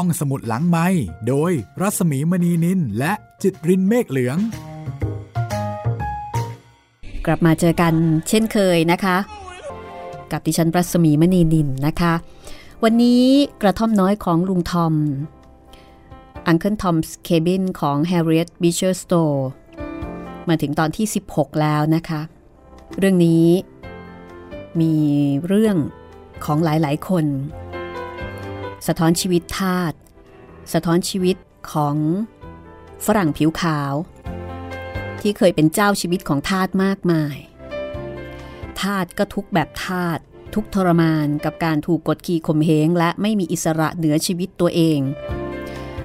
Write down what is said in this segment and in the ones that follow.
ห้องสมุดหลังไม้โดยรัสมีมณีนินและจิตรินเมฆเหลือง กลับมาเจอกันเช่นเคยนะคะ กับดิฉันรัศมีมณีนินนะคะ วันนี้กระท่อมน้อยของลุงทอม Uncle Tom's Cabin ของ Harriet Beecher Stowe มาถึงตอนที่ 16 แล้วนะคะ เรื่องนี้มีเรื่องของหลายๆ คน สะท้อนชีวิตทาสสะท้อนชีวิตของฝรั่งผิวขาว ที่เคยเป็นเจ้าชีวิตของทาสมากมาย ทาสก็ทุกแบบทาสทุกทรมานกับการถูกกดขี่ข่มเหงและไม่มีอิสระเหนือชีวิตตัวเอง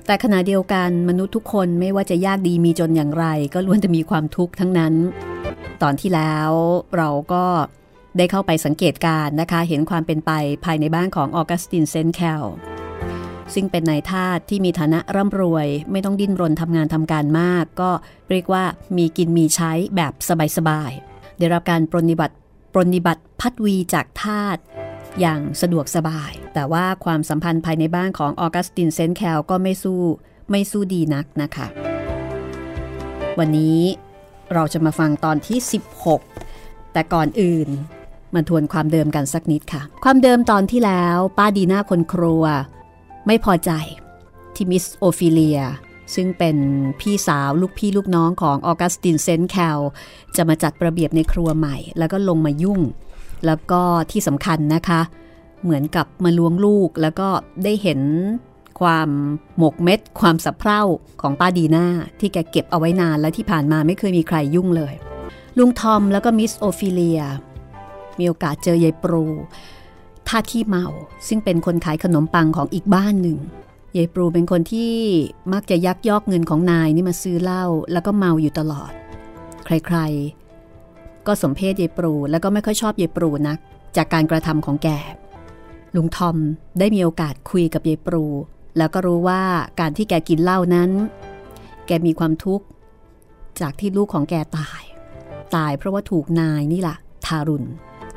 แต่ขณะเดียวกันมนุษย์ทุกคนไม่ว่าจะยากดีมีจนอย่างไร ก็ล้วนจะมีความทุกข์ทั้งนั้น ตอนที่แล้วเราก็ได้เข้าไปสังเกตการนะคะ เห็นความเป็นไปภายในบ้านของออกัสตินเซนแคล ซึ่งเป็นนายทาสที่มีฐานะร่ำรวย ไม่ต้องดิ้นรนทำงานทำการมาก ก็เรียกว่ามีกินมีใช้แบบสบายๆได้รับการปรนิบัติปรนิบัติพัดวีจากทาสอย่างสะดวกสบาย แต่ว่าความสัมพันธ์ภายในบ้านของออกัสตินเซนแคลก็ไม่สู้ไม่สู้ดีนักนะคะ วันนี้เราจะมาฟังตอนที่ 16 แต่ก่อนอื่นมาทวนความเดิมกันสักนิดค่ะ ความเดิมตอนที่แล้ว ป้าดีน่าคนครัว ไม่พอใจที่มิสโอฟิเลีย ซึ่งเป็นพี่สาวลูกพี่ลูกน้องของออกัสตินเซนแคลจะมาจัดระเบียบในครัวใหม่ แล้วก็ลงมายุ่ง แล้วก็ที่สำคัญนะคะ เหมือนกับมาล้วงลูกแล้วก็ได้เห็นความหมกเม็ด ความสับเพร่าของป้าดีน่าที่แกเก็บเอาไว้นานและที่ผ่านมาไม่เคยมีใครยุ่งเลย ลุงทอมแล้วก็มิสโอฟิเลีย มีโอกาสเจอยายปรู ท่าที่เมา ซึ่งเป็นคนขายขนมปังของอีกบ้านหนึ่งยายปรูเป็นคนที่มักจะยักยอกเงินของนายนี่มาซื้อเหล้าแล้วก็เมาอยู่ตลอด ใครๆ ก็สมเพศยายปรูแล้วก็ไม่ค่อยชอบยายปรูนัก จากการกระทำของแกลุงทอมได้มีโอกาสคุยกับยายปรู แล้วก็รู้ว่าการที่แกกินเหล้านั้น แกมีความทุกข์ จากที่ลูกของแกตาย ตายเพราะว่าถูกนายนี่แหละทารุณ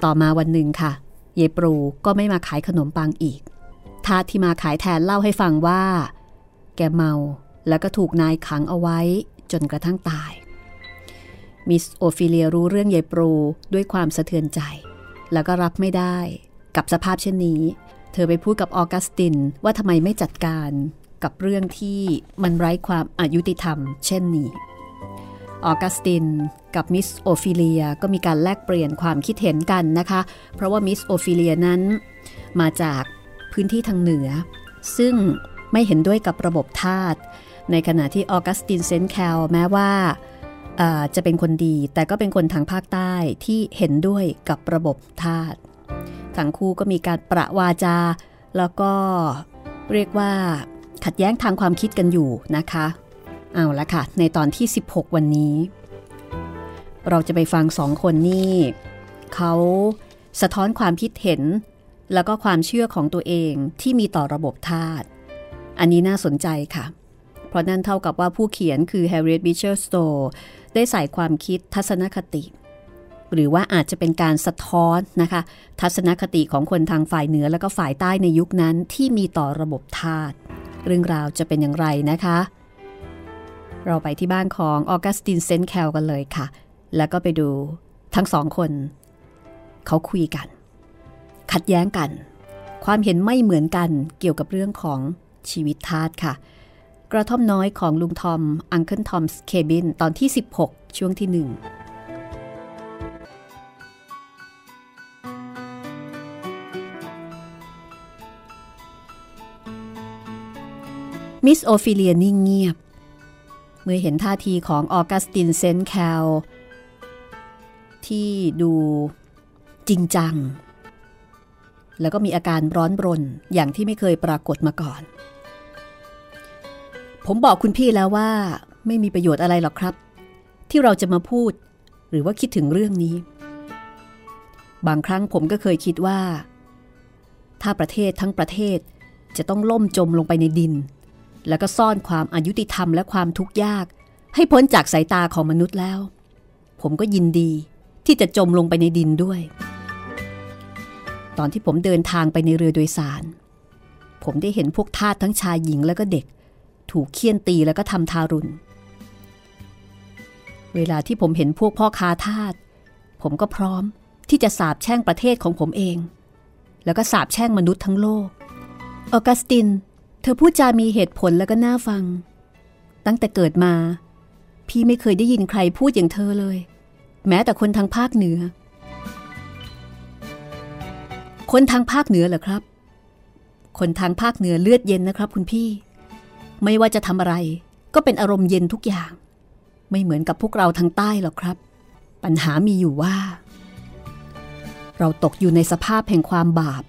ต่อมาวันหนึ่งค่ะ เยปรูก็ไม่มาขายขนมปังอีกทาที่มาขายแทนเล่าให้ฟังว่า แกเมาแล้วก็ถูกนายขังเอาไว้จนกระทั่งตาย มิสโอฟิเลียรู้เรื่องยายปรูด้วยความสะเทือนใจ แล้วก็รับไม่ได้กับสภาพเช่นนี้ เธอไปพูดกับออกัสตินว่าทำไมไม่จัดการกับเรื่องที่มันไร้ความอยุติธรรม เช่นนี้ ออกัสติน กับมิสโอฟิเลียก็มีการแลกเปลี่ยนความคิดเห็นกันนะคะ เพราะว่ามิสโอฟิเลียนั้น มาจากพื้นที่ทางเหนือ ซึ่งไม่เห็นด้วยกับระบบทาสในขณะที่ออกัสตินเซนแคลแม้ว่าจะเป็นคนดี แต่ก็เป็นคนทางภาคใต้ที่เห็นด้วยกับระบบทาสทั้งคู่ก็มีการประวาจา แล้วก็เรียกว่าขัดแย้งทางความคิดกันอยู่นะคะ เอาละค่ะ ในตอนที่ 16 วันนี้ เราจะไปฟังสองคนนี่เขาสะท้อนความคิดเห็น แล้วก็ความเชื่อของตัวเองที่มีต่อระบบทาสอันนี้น่าสนใจค่ะ เพราะนั่นเท่ากับว่าผู้เขียนคือ Harriet Beecher Stowe ได้ใส่ความคิดทัศนคติ หรือว่าอาจจะเป็นการสะท้อนนะคะ ทัศนคติของคนทางฝ่ายเหนือแล้วก็ฝ่ายใต้ในยุคนั้นที่มีต่อระบบทาสเรื่องราวจะเป็นอย่างไรนะคะ เราไปที่บ้านของออกัสตินเซนแคลกันเลยค่ะ แล้วก็ไปดูทั้งสองคน เขาคุยกัน ขัดแย้งกัน ความเห็นไม่เหมือนกันเกี่ยวกับเรื่องของชีวิตทาสค่ะ กระท่อมน้อยของลุงทอม Uncle Tom's Cabin ตอนที่ 16 ช่วงที่หนึ่งมิสโอฟิเลียนิ่งเงียบ เมื่อเห็นท่าทีของออกัสตินเซนแคลที่ดูจริงจัง แล้วก็มีอาการร้อนรนอย่างที่ไม่เคยปรากฏมาก่อน ผมบอกคุณพี่แล้วว่าไม่มีประโยชน์อะไรหรอกครับ ที่เราจะมาพูด หรือว่าคิดถึงเรื่องนี้ บางครั้งผมก็เคยคิดว่า ถ้าประเทศทั้งประเทศจะต้องล่มจมลงไปในดิน แล้วก็ซ่อนความอายุติธรรมและความทุกข์ยาก ให้พ้นจากสายตาของมนุษย์แล้ว ผมก็ยินดีที่จะจมลงไปในดินด้วย ตอนที่ผมเดินทางไปในเรือโดยสาร ผมได้เห็นพวกทาสทั้งชายหญิงแล้วก็เด็ก ถูกเคี่ยนตีแล้วก็ทำทารุณ เวลาที่ผมเห็นพวกพ่อค้าทาสผมก็พร้อมที่จะสาบแช่งประเทศของผมเอง แล้วก็สาบแช่งมนุษย์ทั้งโลก ออกัสติน เธอพูดจามีเหตุผลแล้วก็น่าฟัง ตั้งแต่เกิดมา พี่ไม่เคยได้ยินใครพูดอย่างเธอเลย แม้แต่คนทางภาคเหนือ คนทางภาคเหนือเหรอครับ คนทางภาคเหนือเลือดเย็นนะครับ คุณพี่ ไม่ว่าจะทำอะไรก็เป็นอารมณ์เย็นทุกอย่าง ไม่เหมือนกับพวกเราทางใต้หรอกครับ ปัญหามีอยู่ว่า เราตกอยู่ในสภาพแห่งความบาป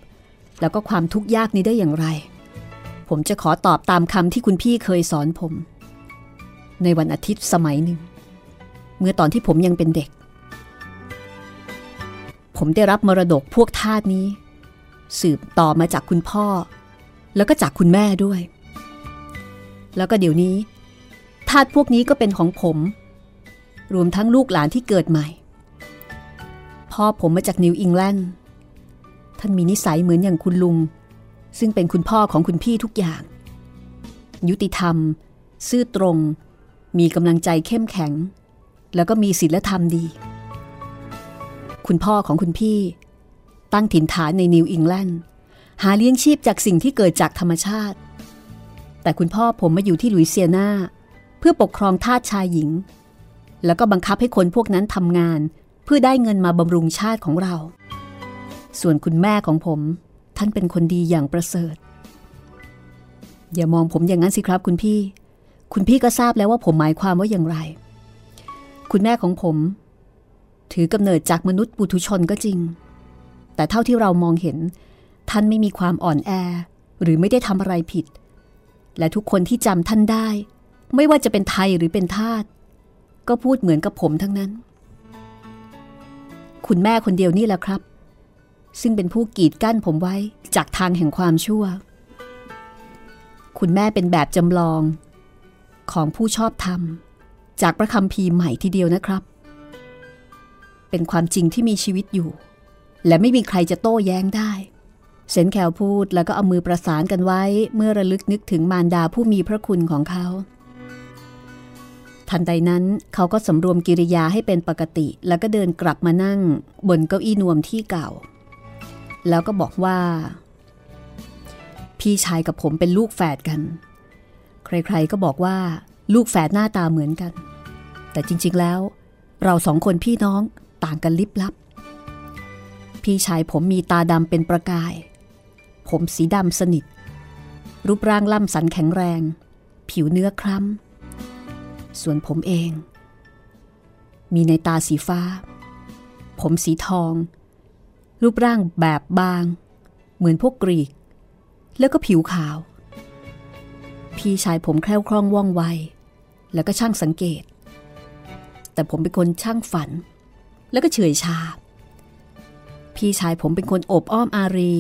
แล้วก็ความทุกข์ยากนี้ได้อย่างไร ผมจะขอตอบตามคำที่คุณพี่เคยสอนผม ในวันอาทิตย์สมัยหนึ่ง เมื่อตอนที่ผมยังเป็นเด็ก ผมได้รับมรดกพวกทาสนี้ สืบต่อมาจากคุณพ่อ แล้วก็จากคุณแม่ด้วย แล้วก็เดี๋ยวนี้ทาสพวกนี้ก็เป็นของผม รวมทั้งลูกหลานที่เกิดใหม่ พ่อผมมาจากนิวอิงแลนด์ท่านมีนิสัยเหมือนอย่างคุณลุง ซึ่งเป็นคุณพ่อของคุณพี่ทุกอย่าง ยุติธรรม ซื่อตรง มีกำลังใจเข้มแข็ง แล้วก็มีศีลธรรมดี คุณพ่อของคุณพี่ ตั้งถิ่นฐานในนิวอิงแลนด์หาเลี้ยงชีพจากสิ่งที่เกิดจากธรรมชาติ แต่คุณพ่อผมมาอยู่ที่ลุยเซียนาเพื่อปกครองทาสชายหญิง แล้วก็บังคับให้คนพวกนั้นทำงาน เพื่อได้เงินมาบำรุงชาติของเรา ส่วนคุณแม่ของผม ท่านเป็นคนดีอย่างประเสริฐ อย่ามองผมอย่างนั้นสิครับคุณพี่ คุณพี่ก็ทราบแล้วว่าผมหมายความว่าอย่างไร คุณแม่ของผม ถือกำเนิดจากมนุษย์ปุถุชนก็จริง แต่เท่าที่เรามองเห็น ท่านไม่มีความอ่อนแอ หรือไม่ได้ทำอะไรผิด และทุกคนที่จำท่านได้ ไม่ว่าจะเป็นไทยหรือเป็นทาสก็พูดเหมือนกับผมทั้งนั้น คุณแม่คนเดียวนี่แหละครับ ซึ่งเป็นผู้กีดกั้นผมไว้จากทางแห่งความชั่ว คุณแม่เป็นแบบจำลอง ของผู้ชอบธรรม จากพระคำพีใหม่ทีเดียวนะครับ เป็นความจริงที่มีชีวิตอยู่ และไม่มีใครจะโต้แย้งได้เซนแคลพูดแล้วก็เอามือประสานกันไว้เมื่อระลึกนึกถึงมารดาผู้มีพระคุณของเขา ทันใดนั้นเขาก็สำรวมกิริยาให้เป็นปกติ แล้วก็เดินกลับมานั่ง บนเก้าอี้นวมที่เก่า แล้วก็บอกว่า พี่ชายกับผมเป็นลูกแฝดกัน ใครๆก็บอกว่าลูกแฝดหน้าตาเหมือนกัน แต่จริงๆแล้ว เราสองคนพี่น้องต่างกันลิบลับ พี่ชายผมมีตาดำเป็นประกาย ผมสีดำสนิท รูปร่างล่ำสันแข็งแรง ผิวเนื้อคล้ำ ส่วนผมเอง มีในตาสีฟ้า ผมสีทอง รูปร่างแบบบาง เหมือนพวกกรีก แล้วก็ผิวขาว พี่ชายผมแคล่วคล่องว่องไว แล้วก็ช่างสังเกต แต่ผมเป็นคนช่างฝัน แล้วก็เฉยชา พี่ชายผมเป็นคนอบอ้อมอารี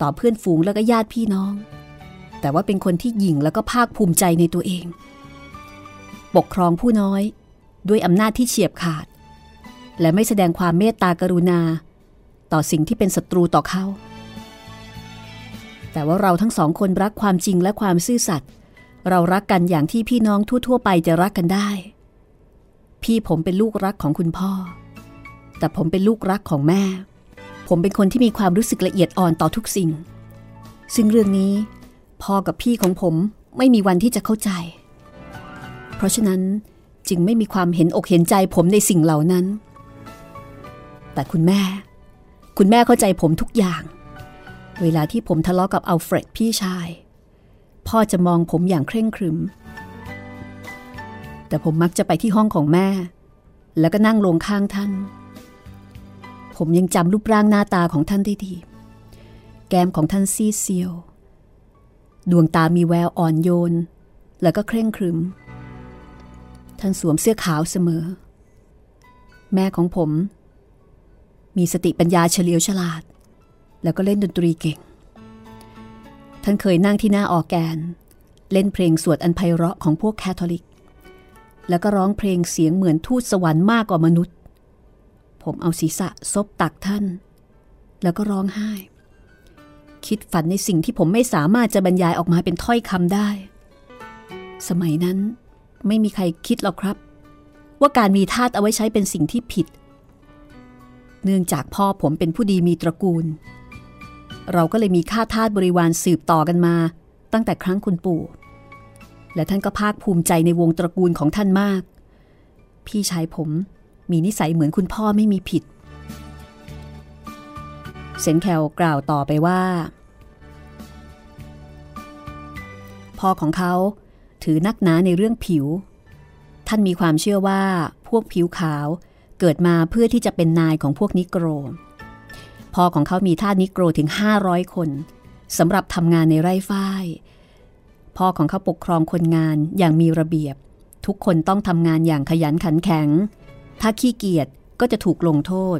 ต่อเพื่อนฝูงแล้วก็ญาติพี่น้อง แต่ว่าเป็นคนที่หยิ่งแล้วก็ภาคภูมิใจในตัวเอง ปกครองผู้น้อยด้วยอำนาจที่เฉียบขาด และไม่แสดงความเมตตากรุณา ต่อสิ่งที่เป็นศัตรูต่อเขา แต่ว่าเราทั้งสองคนรักความจริงและความซื่อสัตย์เรารักกันอย่างที่พี่น้องทั่ว ๆ ไปจะรักกันได้ พี่ผมเป็นลูกรักของคุณพ่อ แต่ผมเป็นลูกรักของแม่ ผมเป็นคนที่มีความรู้สึกละเอียดอ่อนต่อทุกสิ่ง ซึ่งเรื่องนี้พ่อกับพี่ของผมไม่มีวันที่จะเข้าใจ เพราะฉะนั้นจึงไม่มีความเห็นอกเห็นใจผมในสิ่งเหล่านั้น แต่คุณแม่ คุณแม่เข้าใจผมทุกอย่าง เวลาที่ผมทะเลาะกับอัลเฟรดพี่ชาย พ่อจะมองผมอย่างเคร่งขรึม แต่ผมมักจะไปที่ห้องของแม่ แล้วก็นั่งลงข้างท่าน ผมยังจำรูปร่างหน้าตาของท่านได้ดี แก้มของท่านซีเซียว ดวงตามีแววอ่อนโยน แล้วก็เคร่งขรึม ท่านสวมเสื้อขาวเสมอ แม่ของผม มีสติปัญญาเฉลียวฉลาด แล้วก็เล่นดนตรีเก่ง ท่านเคยนั่งที่หน้าออแกน เล่นเพลงสวดอันไพเราะของพวกแคทอลิก แล้วก็ร้องเพลงเสียงเหมือนทูตสวรรค์มากกว่ามนุษย์ ผมเอาศีรษะซบตักท่าน แล้วก็ร้องไห้ คิดฝันในสิ่งที่ผมไม่สามารถจะบรรยายออกมาเป็นถ้อยคำได้ สมัยนั้นไม่มีใครคิดหรอกครับ ว่าการมีทาสเอาไว้ใช้เป็นสิ่งที่ผิด เนื่องจากพ่อผมเป็นผู้ดีมีตระกูล เราก็เลยมีข้าทาสบริวารสืบต่อกันมา ตั้งแต่ครั้งคุณปู่ และท่านก็ภาคภูมิใจในวงตระกูลของท่านมาก พี่ชายผมมีนิสัยเหมือนคุณพ่อไม่มีผิด เซนแคลกล่าวต่อไปว่า พ่อของเขาถือนักหนาในเรื่องผิว ท่านมีความเชื่อว่าพวกผิวขาว เกิดมาเพื่อที่จะเป็นนายของพวกนิโกร พ่อของเขามีทาสนิโกรถึง 500 คนสำหรับทำงานในไร่ฝ้าย พ่อของเขาปกครองคนงานอย่างมีระเบียบ ทุกคนต้องทำงานอย่างขยันขันแข็ง ถ้าขี้เกียจก็จะถูกลงโทษ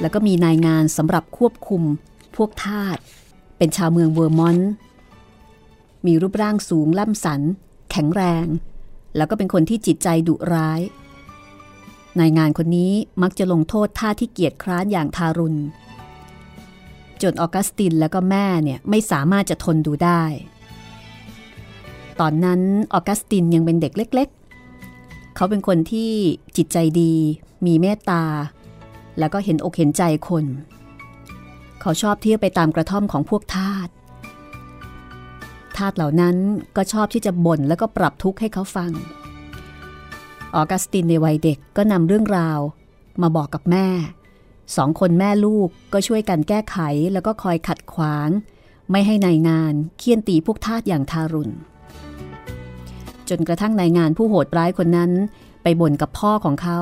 แล้วก็มีนายงานสำหรับควบคุมพวกทาสเป็นชาวเมืองเวอร์มอนต์มีรูปร่างสูงล่ำสัน แข็งแรง แล้วก็เป็นคนที่จิตใจดุร้าย นายงานคนนี้มักจะลงโทษท่าที่เกียจคร้านอย่างทารุณ จนออกัสตินแล้วก็แม่เนี่ยไม่สามารถจะทนดูได้ ตอนนั้นออกัสตินยังเป็นเด็กเล็ก ๆ เขาเป็นคนที่จิตใจดี มีเมตตา แล้วก็เห็นอกเห็นใจคน เขาชอบเที่ยวไปตามกระท่อมของพวกทาสทาสเหล่านั้นก็ชอบที่จะบ่นแล้วก็ปรับทุกข์ให้เขาฟัง ออกัสตินในวัยเด็กก็นำเรื่องราว มาบอกกับแม่ สองคนแม่ลูกก็ช่วยกันแก้ไขแล้วก็คอยขัดขวาง ไม่ให้นายงานเคี่ยนตีพวกทาสอย่างทารุณ จนกระทั่งนายงานผู้โหดร้ายคนนั้น ไปบ่นกับพ่อของเขา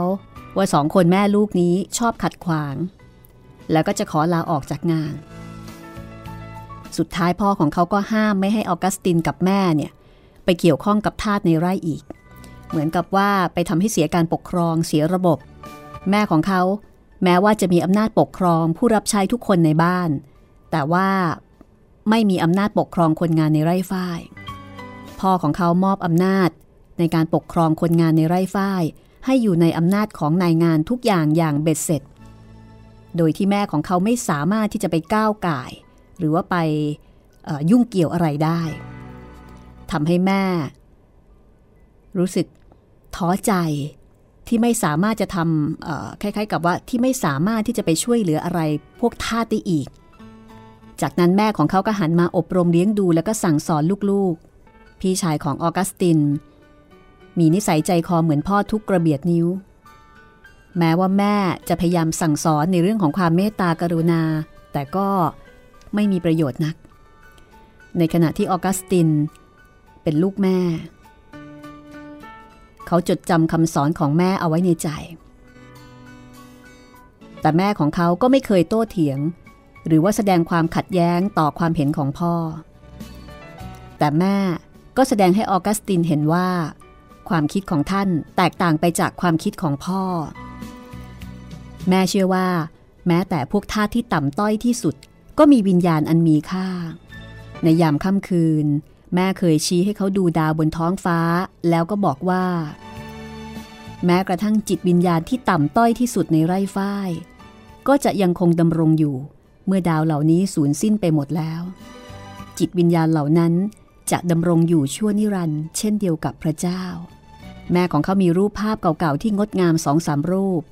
ว่าสองคนแม่ลูกนี้ชอบขัดขวาง แล้วก็จะขอลาออกจากงาน สุดท้ายพ่อของเขาก็ห้ามไม่ให้ออกัสตินกับแม่เนี่ยไปเกี่ยวข้องกับทาสในไร่อีก เหมือนกับว่าไปทำให้เสียการปกครองเสียระบบ แม่ของเขา แม้ว่าจะมีอำนาจปกครองผู้รับใช้ทุกคนในบ้าน แต่ว่าไม่มีอำนาจปกครองคนงานในไร่ฝ้ายพ่อของเขามอบอำนาจในการปกครองคนงานในไร่ฝ้ายให้อยู่ในอำนาจของนายงานทุกอย่างอย่างเบ็ดเสร็จ โดยที่แม่ของเขาไม่สามารถที่จะไปก้าวไก่หรือว่าไปยุ่งเกี่ยวอะไรได้ทำให้แม่ รู้สึก ท้อใจที่ไม่สามารถจะทำคล้ายๆ กับว่าที่ไม่สามารถที่จะไปช่วยเหลืออะไรพวกทาสได้อีก จากนั้นแม่ของเขาก็หันมาอบรมเลี้ยงดูแล้วก็สั่งสอนลูกๆ พี่ชายของออกัสติน มีนิสัยใจคอเหมือนพ่อทุกกระเบียดนิ้ว แม้ว่าแม่จะพยายามสั่งสอนในเรื่องของความเมตตากรุณา แต่ก็ไม่มีประโยชน์นัก ในขณะที่ออกัสตินเป็นลูกแม่ เขาจดจำคำสอนของแม่เอาไว้ในใจ แต่แม่ของเขาก็ไม่เคยโต้เถียง หรือว่าแสดงความขัดแย้งต่อความเห็นของพ่อ แต่แม่ก็แสดงให้ออกัสตินเห็นว่า ความคิดของท่านแตกต่างไปจากความคิดของพ่อ แม่เชื่อว่า แม้แต่พวกทาสที่ต่ำต้อยที่สุด ก็มีวิญญาณอันมีค่า ในยามค่ำคืน แม่เคยชี้ให้เขาดูดาวบนท้องฟ้า แล้วก็บอกว่า แม้กระทั่งจิตวิญญาณที่ต่ำต้อยที่สุดในไร่ฝ้าย ก็จะยังคงดำรงอยู่ เมื่อดาวเหล่านี้สูญสิ้นไปหมดแล้ว จิตวิญญาณเหล่านั้นจะดำรงอยู่ชั่วนิรันด์เช่นเดียวกับพระเจ้า แม่ของเขามีรูปภาพเก่าๆที่งดงามสองสามรูป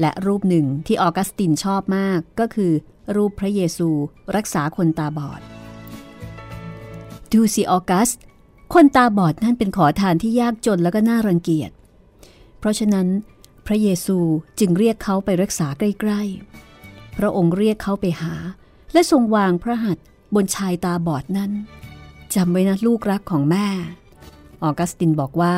และรูปหนึ่งที่ออกัสตินชอบมากก็คือ รูปพระเยซูรักษาคนตาบอด ดูสิออกัส คนตาบอดนั่นเป็นขอทานที่ยากจนแล้วก็น่ารังเกียจ เพราะฉะนั้น พระเยซูจึงเรียกเขาไปรักษาใกล้ๆ พระองค์เรียกเขาไปหา และทรงวางพระหัตถ์บนชายตาบอดนั้นจำไว้นะลูกรักของแม่ ออกัสตินบอกว่า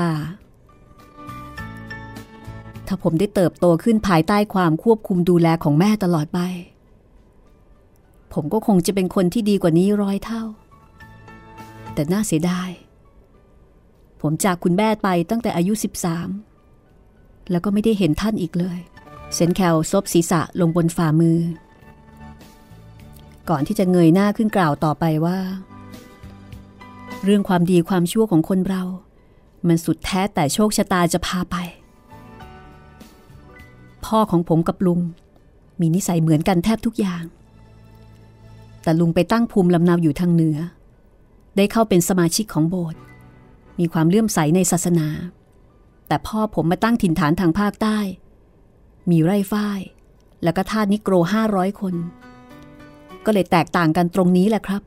ถ้าผมได้เติบโตขึ้นภายใต้ความควบคุมดูแลของแม่ตลอดไป ผมก็คงจะเป็นคนที่ดีกว่านี้ร้อยเท่า แต่น่าเสียดาย ผมจากคุณแม่ไปตั้งแต่อายุ 13 แล้วก็ไม่ได้เห็นท่านอีกเลย เซนแคลซบศีรษะลงบนฝ่ามือ ก่อนที่จะเงยหน้าขึ้นกล่าวต่อไปว่า เรื่องความดีความชั่วของคนเรา มันสุดแท้แต่โชคชะตาจะพาไป พ่อของผมกับลุง มีนิสัยเหมือนกันแทบทุกอย่าง แต่ลุงไปตั้งภูมิลำเนาอยู่ทางเหนือ ได้เข้าเป็นสมาชิกของโบสถ์มีความเลื่อมใสในศาสนา แต่พ่อผมมาตั้งถิ่นฐานทางภาคใต้ มีไร่ฝ้าย แล้วก็ทาสนิโกรห้าร้อยคน ก็เลยแตกต่างกันตรงนี้แหละครับ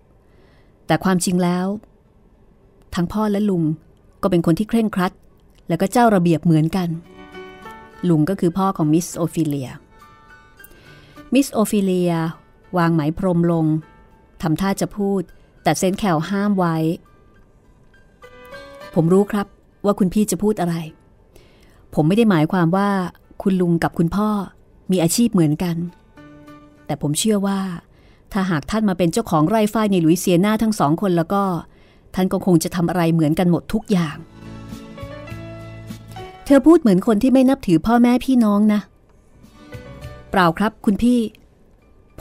แต่ความจริงแล้ว ทั้งพ่อและลุงก็เป็นคนที่เคร่งครัด แล้วก็เจ้าระเบียบเหมือนกัน ลุงก็คือพ่อของมิสโอฟิเลีย มิสโอฟิเลียวางไหมพรมลงทำท่าจะพูด แต่เซนแคลห้ามไว้ ผมรู้ครับว่าคุณพี่จะพูดอะไร ผมไม่ได้หมายความว่าคุณลุงกับคุณพ่อมีอาชีพเหมือนกัน แต่ผมเชื่อว่า ถ้าหากท่านมาเป็นเจ้าของไร่ฝ้ายในลุยเซียนาทั้งสองคนแล้วก็ ท่านก็คงจะทำอะไรเหมือนกันหมดทุกอย่าง เธอพูดเหมือนคนที่ไม่นับถือพ่อแม่พี่น้องนะ เปล่าครับคุณพี่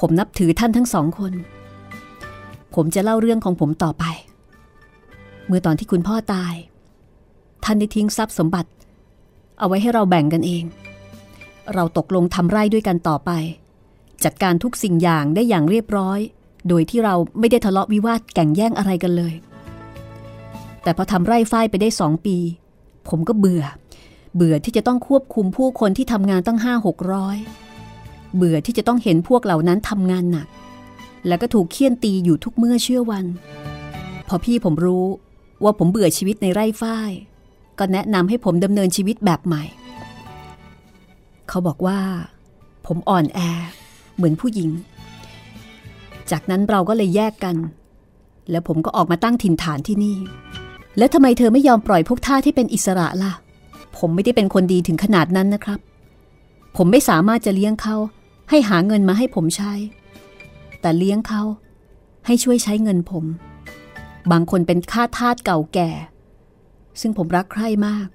ผมนับถือท่านทั้งสองคน ผมจะเล่าเรื่องของผมต่อไป เมื่อตอนที่คุณพ่อตาย ท่านได้ทิ้งทรัพย์สมบัติ เอาไว้ให้เราแบ่งกันเอง เราตกลงทำไร่ด้วยกันต่อไป จัดการทุกสิ่งอย่างได้อย่างเรียบร้อย โดยที่เราไม่ได้ทะเลาะวิวาทแก่งแย่งอะไรกันเลย แต่พอทำไร่ฝ้ายไปได้สองปี ผมก็เบื่อ เบื่อที่จะต้องควบคุมผู้คนที่ทำงานตั้งห้าหกร้อยเบื่อที่จะต้องเห็นพวกเหล่านั้นทำงานหนัก แล้วก็ถูกเคี่ยนตีอยู่ทุกเมื่อเชื่อวัน พอพี่ผมรู้ว่าผมเบื่อชีวิตในไร่ฝ้าย ก็แนะนำให้ผมดำเนินชีวิตแบบใหม่ เขาบอกว่า ผมอ่อนแอ เหมือนผู้หญิง จากนั้นเราก็เลยแยกกัน แล้วผมก็ออกมาตั้งถิ่นฐานที่นี่ แล้วทำไมเธอไม่ยอมปล่อยพวกท่าที่เป็นอิสระล่ะ ผมไม่ได้เป็นคนดีถึงขนาดนั้นนะครับ ผมไม่สามารถจะเลี้ยงเขาให้หาเงินมาให้ผมใช้ แต่เลี้ยงเขา ให้ช่วยใช้เงินผม บางคนเป็นข้าทาสเก่าแก่ ซึ่งผมรักใคร่มาก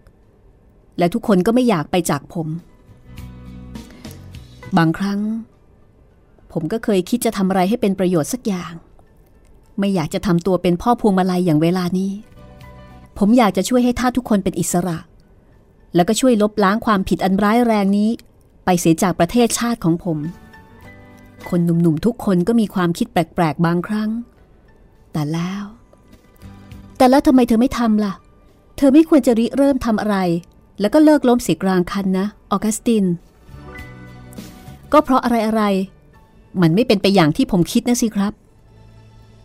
และทุกคนก็ไม่อยากไปจากผม บางครั้ง ผมก็เคยคิดจะทำอะไรให้เป็นประโยชน์สักอย่าง ไม่อยากจะทำตัวเป็นพ่อพวงมาลัยอย่างเวลานี้ ผมอยากจะช่วยให้ทาทุกคนเป็นอิสระ แล้วก็ช่วยลบล้างความผิดอันร้ายแรงนี้ ไปเสียจากประเทศชาติของผม คนหนุ่มๆทุกคนก็มีความคิดแปลกๆบางครั้ง แต่แล้ว แต่แล้วทำไมเธอไม่ทำล่ะ เธอไม่ควรจะริเริ่มทำอะไร แล้วก็เลิกล้มเสียกลางคันนะ ออกัสติน ก็เพราะอะไรๆ มันไม่เป็นไปอย่างที่ผมคิดนะสิครับ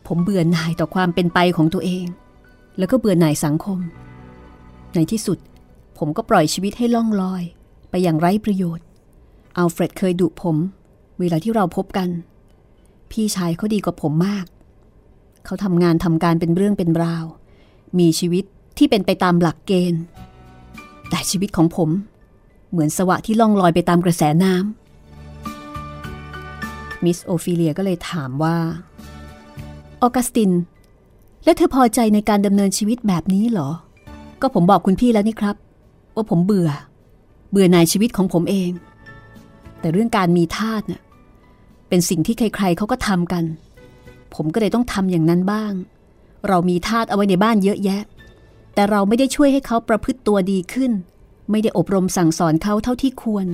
ผมเบื่อหน่ายต่อความเป็นไปของตัวเอง แล้วก็เบื่อหน่ายสังคม ในที่สุด ผมก็ปล่อยชีวิตให้ล่องลอย ไปอย่างไร้ประโยชน์อัลเฟรดเคยดุผม เวลาที่เราพบกัน พี่ชายเขาดีกว่าผมมาก เขาทำงานทำการเป็นเรื่องเป็นราว มีชีวิตที่เป็นไปตามหลักเกณฑ์ แต่ชีวิตของผม เหมือนสวะที่ล่องลอยไปตามกระแสน้ำมิสโอฟิเลียก็เลยถามว่า ออกัสติน แล้วเธอพอใจในการดำเนินชีวิตแบบนี้เหรอ ก็ผมบอกคุณพี่แล้วนี่ครับ ว่าผมเบื่อ เบื่อหน่ายชีวิตของผมเอง แต่เรื่องการมีทาสน่ะ เป็นสิ่งที่ใครๆเขาก็ทำกัน ผมก็เลยต้องทำอย่างนั้นบ้าง เรามีทาสเอาไว้ในบ้านเยอะแยะ แต่เราไม่ได้ช่วยให้เขาประพฤติตัวดีขึ้น ไม่ได้อบรมสั่งสอนเขาเท่าที่ควร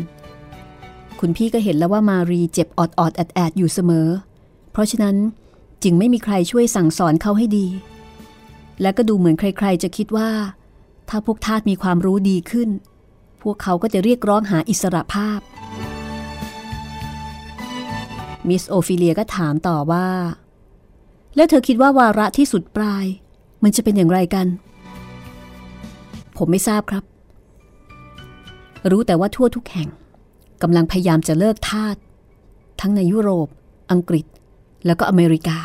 คุณพี่ก็เห็นแล้วว่ามารีเจ็บออดออดแอดแอดอยู่เสมอ เพราะฉะนั้นจึงไม่มีใครช่วยสั่งสอนเขาให้ดี และก็ดูเหมือนใครๆจะคิดว่า ถ้าพวกทาสมีความรู้ดีขึ้น พวกเขาก็จะเรียกร้องหาอิสรภาพ มิสโอฟิเลียก็ถามต่อว่า แล้วเธอคิดว่าวาระที่สุดปลาย มันจะเป็นอย่างไรกัน ผมไม่ทราบครับ รู้แต่ว่าทั่วทุกแห่งกำลังพยายามจะเลิกทาสทั้งในยุโรป อังกฤษ แล้วก็อเมริกา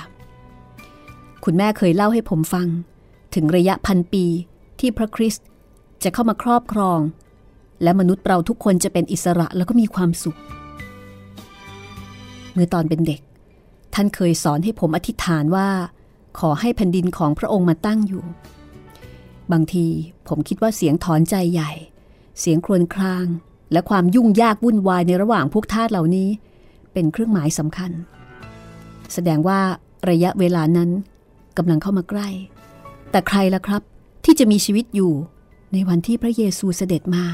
คุณแม่เคยเล่าให้ผมฟัง ถึงระยะพันปีที่พระคริสต์จะเข้ามาครอบครอง และมนุษย์เราทุกคนจะเป็นอิสระแล้วก็มีความสุข เมื่อตอนเป็นเด็ก ท่านเคยสอนให้ผมอธิษฐานว่า ขอให้แผ่นดินของพระองค์มาตั้งอยู่ บางทีผมคิดว่าเสียงถอนใจใหญ่ เสียงครวญคราง และความยุ่งยากวุ่นวายในระหว่างพวกทาสเหล่านี้ เป็นเครื่องหมายสำคัญ แสดงว่าระยะเวลานั้นกำลังเข้ามาใกล้ แต่ใครล่ะครับที่จะมีชีวิตอยู่ในวันที่พระเยซูเสด็จมา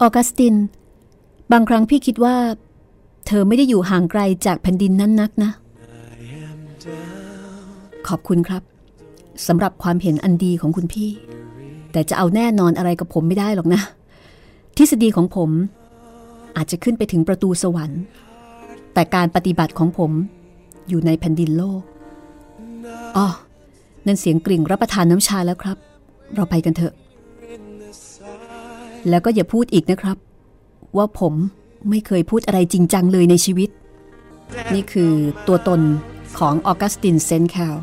ออกัสติน บางครั้งพี่คิดว่า เธอไม่ได้อยู่ห่างไกลจากแผ่นดินนั้นนักนะ ขอบคุณครับสำหรับความเห็นอันดีของคุณพี่ แต่จะเอาแน่นอนอะไรกับผมไม่ได้หรอกนะ ทฤษฎีของผม อาจจะขึ้นไปถึงประตูสวรรค์ แต่การปฏิบัติของผมอยู่ในแผ่นดินโลกอ๋อนั่นเสียงกริ่งรับประทานน้ำชาแล้วครับ เราไปกันเถอะ แล้วก็อย่าพูดอีกนะครับ ว่าผมไม่เคยพูดอะไรจริงจังเลยในชีวิต นี่คือตัวตนของออกัสตินเซนแคล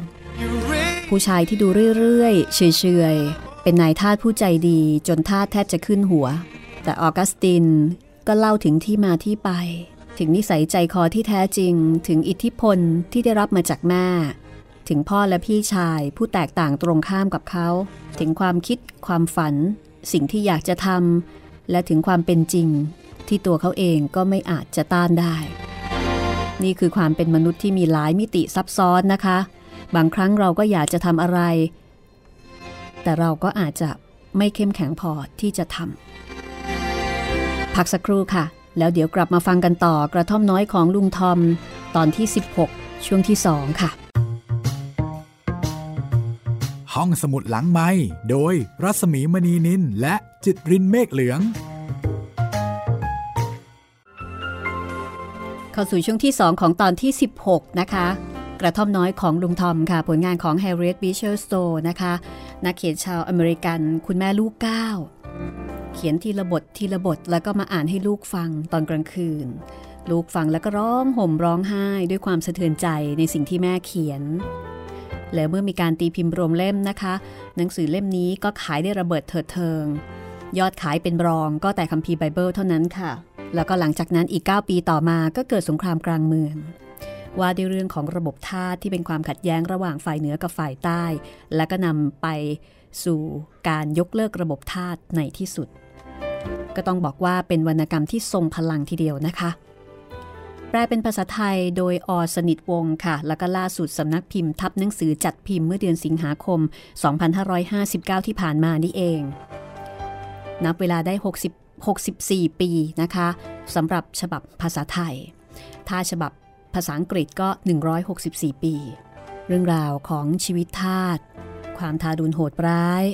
ผู้ชายที่ดูเรื่อยๆ เฉยๆ เป็นนายทาสผู้ใจดีจนทาสแทบจะขึ้นหัว แต่ออกัสตินก็เล่าถึงที่มาที่ไป ถึงนิสัยใจคอที่แท้จริง ถึงอิทธิพลที่ได้รับมาจากแม่ ถึงพ่อและพี่ชายผู้แตกต่างตรงข้ามกับเขา ถึงความคิด ความฝัน สิ่งที่อยากจะทำและถึงความเป็นจริง ที่ตัวเขาเองก็ไม่อาจจะต้านได้ นี่คือความเป็นมนุษย์ที่มีหลายมิติซับซ้อนนะคะ บางครั้งเราก็อยากจะทำอะไร แต่เราก็อาจจะไม่เข้มแข็งพอที่จะทำพักสักครู่ค่ะ แล้วเดี๋ยวกลับมาฟังกันต่อกระท่อมน้อยของลุงทอม ตอนที่ 16 ช่วงที่ 2 ค่ะ ห้องสมุดหลังไม้โดยรัสมีมณีนินและจิตรินเมฆเหลือง เข้าสู่ช่วงที่ 2 ของตอนที่ 16 นะคะ กระท่อมน้อยของลุงทอมค่ะ ผลงานของ Harriet Beecher Stowe นะคะ นักเขียนชาวอเมริกัน คุณแม่ลูกเก้าเขียนทีละบททีละบทแล้วก็มาอ่านให้ลูกฟังตอนกลางคืน ลูกฟังแล้วก็ร้องห่มร้องไห้ด้วยความสะเทือนใจในสิ่งที่แม่เขียน แล้วเมื่อมีการตีพิมพ์รวมเล่มนะคะ หนังสือเล่มนี้ก็ขายได้ระเบิดเถิดเทิง ยอดขายเป็นรองก็แต่คัมภีร์ไบเบิลเท่านั้นค่ะ แล้วก็หลังจากนั้นอีก 9 ปีต่อมาก็เกิดสงครามกลางเมือง ว่าด้วยเรื่องของระบบทาสที่เป็นความขัดแย้งระหว่างฝ่ายเหนือกับฝ่ายใต้ และก็นำไปสู่การยกเลิกระบบทาสในที่สุด ก็ต้องบอกว่าเป็นวรรณกรรมที่ทรงพลังทีเดียวนะคะ แปลเป็นภาษาไทยโดยอสนิทวงค่ะ แล้วก็ล่าสุดสำนักพิมพ์ทับหนังสือจัดพิมพ์เมื่อเดือนสิงหาคม 2559 ที่ผ่านมานี่เองนับเวลาได้60 64 ปีนะคะสำหรับฉบับภาษาไทย ถ้าฉบับภาษาอังกฤษก็ 164 ปี เรื่องราวของชีวิตทาสความทารุณโหดร้าย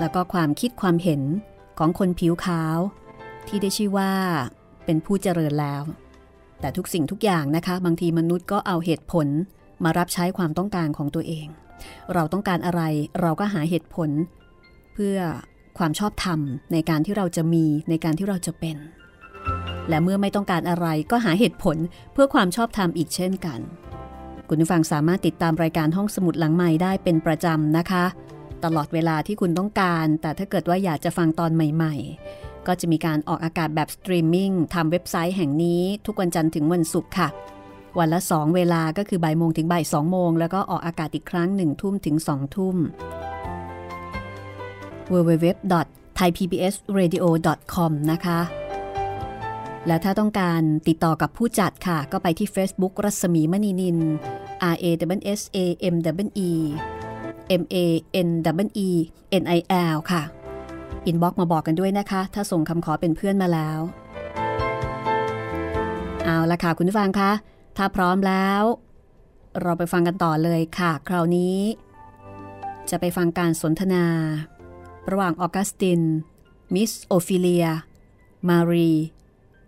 แล้วก็ความคิดความเห็นของคนผิวขาว ที่ได้ชื่อว่าเป็นผู้เจริญแล้ว แต่ทุกสิ่งทุกอย่างนะคะ บางทีมนุษย์ก็เอาเหตุผลมารับใช้ความต้องการของตัวเอง เราต้องการอะไรเราก็หาเหตุผล เพื่อ ความชอบธรรมในการที่เราจะมีในการที่เราจะเป็น และเมื่อไม่ต้องการอะไรก็หาเหตุผลเพื่อความชอบธรรมอีกเช่นกัน คุณผู้ฟังสามารถติดตามรายการห้องสมุดหลังใหม่ได้เป็นประจำนะคะ ตลอดเวลาที่คุณต้องการ แต่ถ้าเกิดว่าอยากจะฟังตอนใหม่ ๆ ก็จะมีการออกอากาศแบบสตรีมมิ่งทางเว็บไซต์แห่งนี้ทุกวันจันทร์ถึงวันศุกร์ค่ะวันละ 2 เวลาก็คือบ่ายโมงถึงบ่าย2โมง แล้วก็ออกอากาศอีกครั้ง1ทุ่มถึง2ทุ่ม www.thaipbsradio.com นะคะ และถ้าต้องการติดต่อกับผู้จัดค่ะ ก็ไปที่ Facebook รัศมีมณีนิน R A W S A M W E M A N W E N I L ค่ะ อินบ็อกมาบอกกันด้วยนะคะ ถ้าส่งคำขอเป็นเพื่อนมาแล้ว เอาละค่ะคุณผู้ฟังคะ ถ้าพร้อมแล้ว เราไปฟังกันต่อเลยค่ะ คราวนี้ จะไปฟังการสนทนา ระหว่างออกัสติน มิสโอฟิเลีย มารี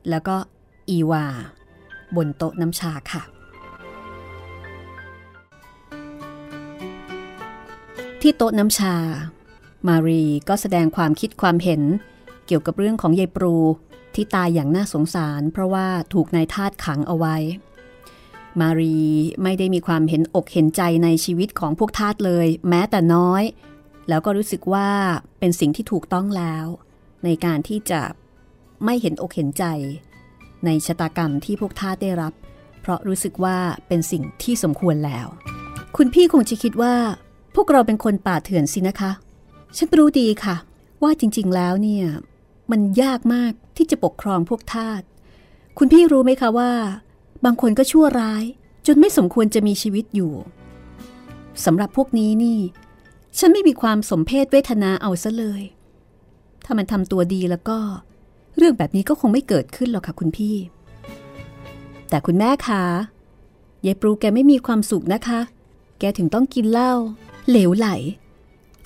แล้วก็อีวา บนโต๊ะน้ำชาค่ะ ที่โต๊ะน้ำชา มารีก็แสดงความคิดความเห็น เกี่ยวกับเรื่องของยายปรูที่ตายอย่างน่าสงสาร เพราะว่าถูกนายทาสขังเอาไว้ มารีไม่ได้มีความเห็นอกเห็นใจในชีวิตของพวกทาสเลย แม้แต่น้อย แล้วก็รู้สึกว่าเป็นสิ่งที่ถูกต้องแล้ว ในการที่จะไม่เห็นอกเห็นใจ ในชะตากรรมที่พวกทาได้รับ เพราะรู้สึกว่าเป็นสิ่งที่สมควรแล้ว คุณพี่คงจะคิดว่า พวกเราเป็นคนป่าเถื่อนสินะคะ ฉันรู้ดีค่ะ ว่าจริงๆแล้วเนี่ย มันยากมากที่จะปกครองพวกทาสคุณพี่รู้ไหมคะว่า บางคนก็ชั่วร้าย จนไม่สมควรจะมีชีวิตอยู่สำหรับพวกนี้นี่ ฉันไม่มีความสมเพศเวทนาเอาซะเลย ถ้ามันทำตัวดีแล้วก็ เรื่องแบบนี้ก็คงไม่เกิดขึ้นหรอกค่ะคุณพี่ แต่คุณแม่คะยายปรูแกไม่มีความสุขนะคะ แกถึงต้องกินเหล้าเหลวไหล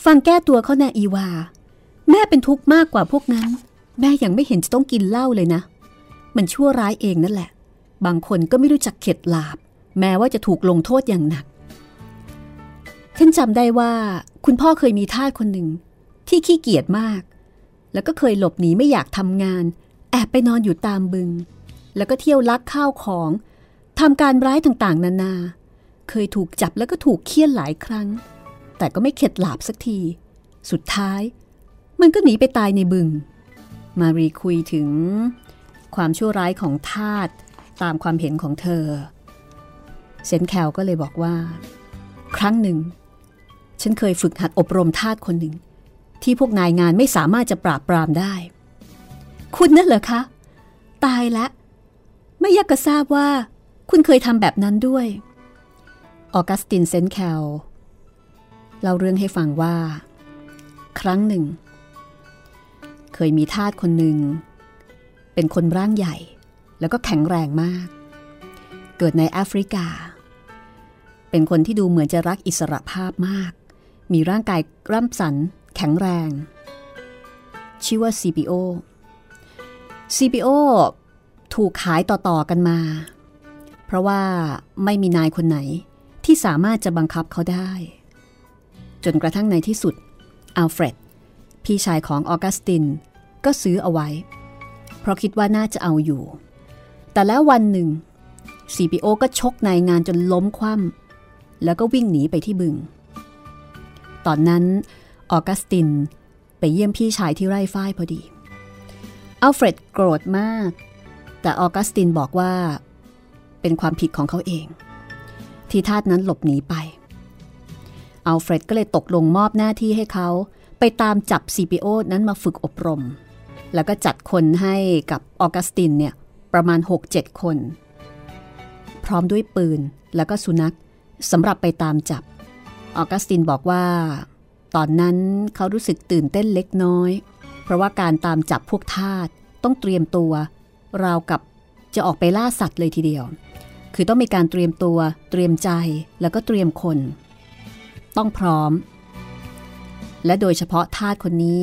ฟังแก้ตัวเขาแน่อีวา แม่เป็นทุกข์มากกว่าพวกนั้น แม่ยังไม่เห็นจะต้องกินเหล้าเลยนะ มันชั่วร้ายเองนั่นแหละ บางคนก็ไม่รู้จักเข็ดหลาบ แม้ว่าจะถูกลงโทษอย่างหนักฉันจำได้ว่า คุณพ่อเคยมีทาสคนหนึ่ง ที่ขี้เกียจมาก แล้วก็เคยหลบหนีไม่อยากทำงาน แอบไปนอนอยู่ตามบึง แล้วก็เที่ยวลักข้าวของทำการร้ายต่างๆ นานา เคยถูกจับแล้วก็ถูกเคี่ยนหลายครั้ง แต่ก็ไม่เข็ดหลาบสักที สุดท้าย มันก็หนีไปตายในบึง มารีคุยถึง ความชั่วร้ายของทาสตามความเห็นของเธอ เซนแคลก็เลยบอกว่า ครั้งหนึ่ง ฉันเคยฝึกหัดอบรมทาสคนหนึ่ง ที่พวกนายงานไม่สามารถจะปราบปรามได้ คุณนั่นเหรอคะ ตายละ ไม่อยากจะทราบว่า คุณเคยทำแบบนั้นด้วย ออกัสตินเซนแคลเล่าเรื่องให้ฟังว่า ครั้งหนึ่ง เคยมีทาสคนหนึ่ง เป็นคนร่างใหญ่แล้วก็แข็งแรงมาก เกิดในแอฟริกา เป็นคนที่ดูเหมือนจะรักอิสระภาพมาก มีร่างกายร่ำสัน แข็งแรง ชื่อว่า CPO CPO ถูกขายต่อ ๆ กันมา เพราะว่าไม่มีนายคนไหนที่สามารถจะบังคับเขาได้ จนกระทั่งในที่สุดอัลเฟรด พี่ชายของออกัสติน ก็ซื้อเอาไว้ เพราะคิดว่าน่าจะเอาอยู่ แต่แล้ววันหนึ่ง CPO ก็ชกนายงานจนล้มคว่ำแล้วก็วิ่งหนีไปที่บึง ตอนนั้นออกัสตินไปเยี่ยมพี่ชายที่ไร่ฝ้ายพอดี อัลเฟรดโกรธมาก แต่ออกัสตินบอกว่า เป็นความผิดของเขาเอง ที่ทาสนั้นหลบหนีไป อัลเฟรดก็เลยตกลงมอบหน้าที่ให้เขาไปตามจับ CPO นั้นมาฝึกอบรม แล้วก็จัดคนให้กับออกัสตินเนี่ยประมาณ 6-7 คน พร้อมด้วยปืนแล้วก็สุนัขสำหรับไปตามจับ ออกัสตินบอกว่า ตอนนั้นเขารู้สึกตื่นเต้นเล็กน้อย เพราะว่าการตามจับพวกทาสต้องเตรียมตัว ราวกับจะออกไปล่าสัตว์เลยทีเดียว คือต้องมีการเตรียมตัว เตรียมใจแล้วก็เตรียมคน ต้องพร้อม และโดยเฉพาะทาสคนนี้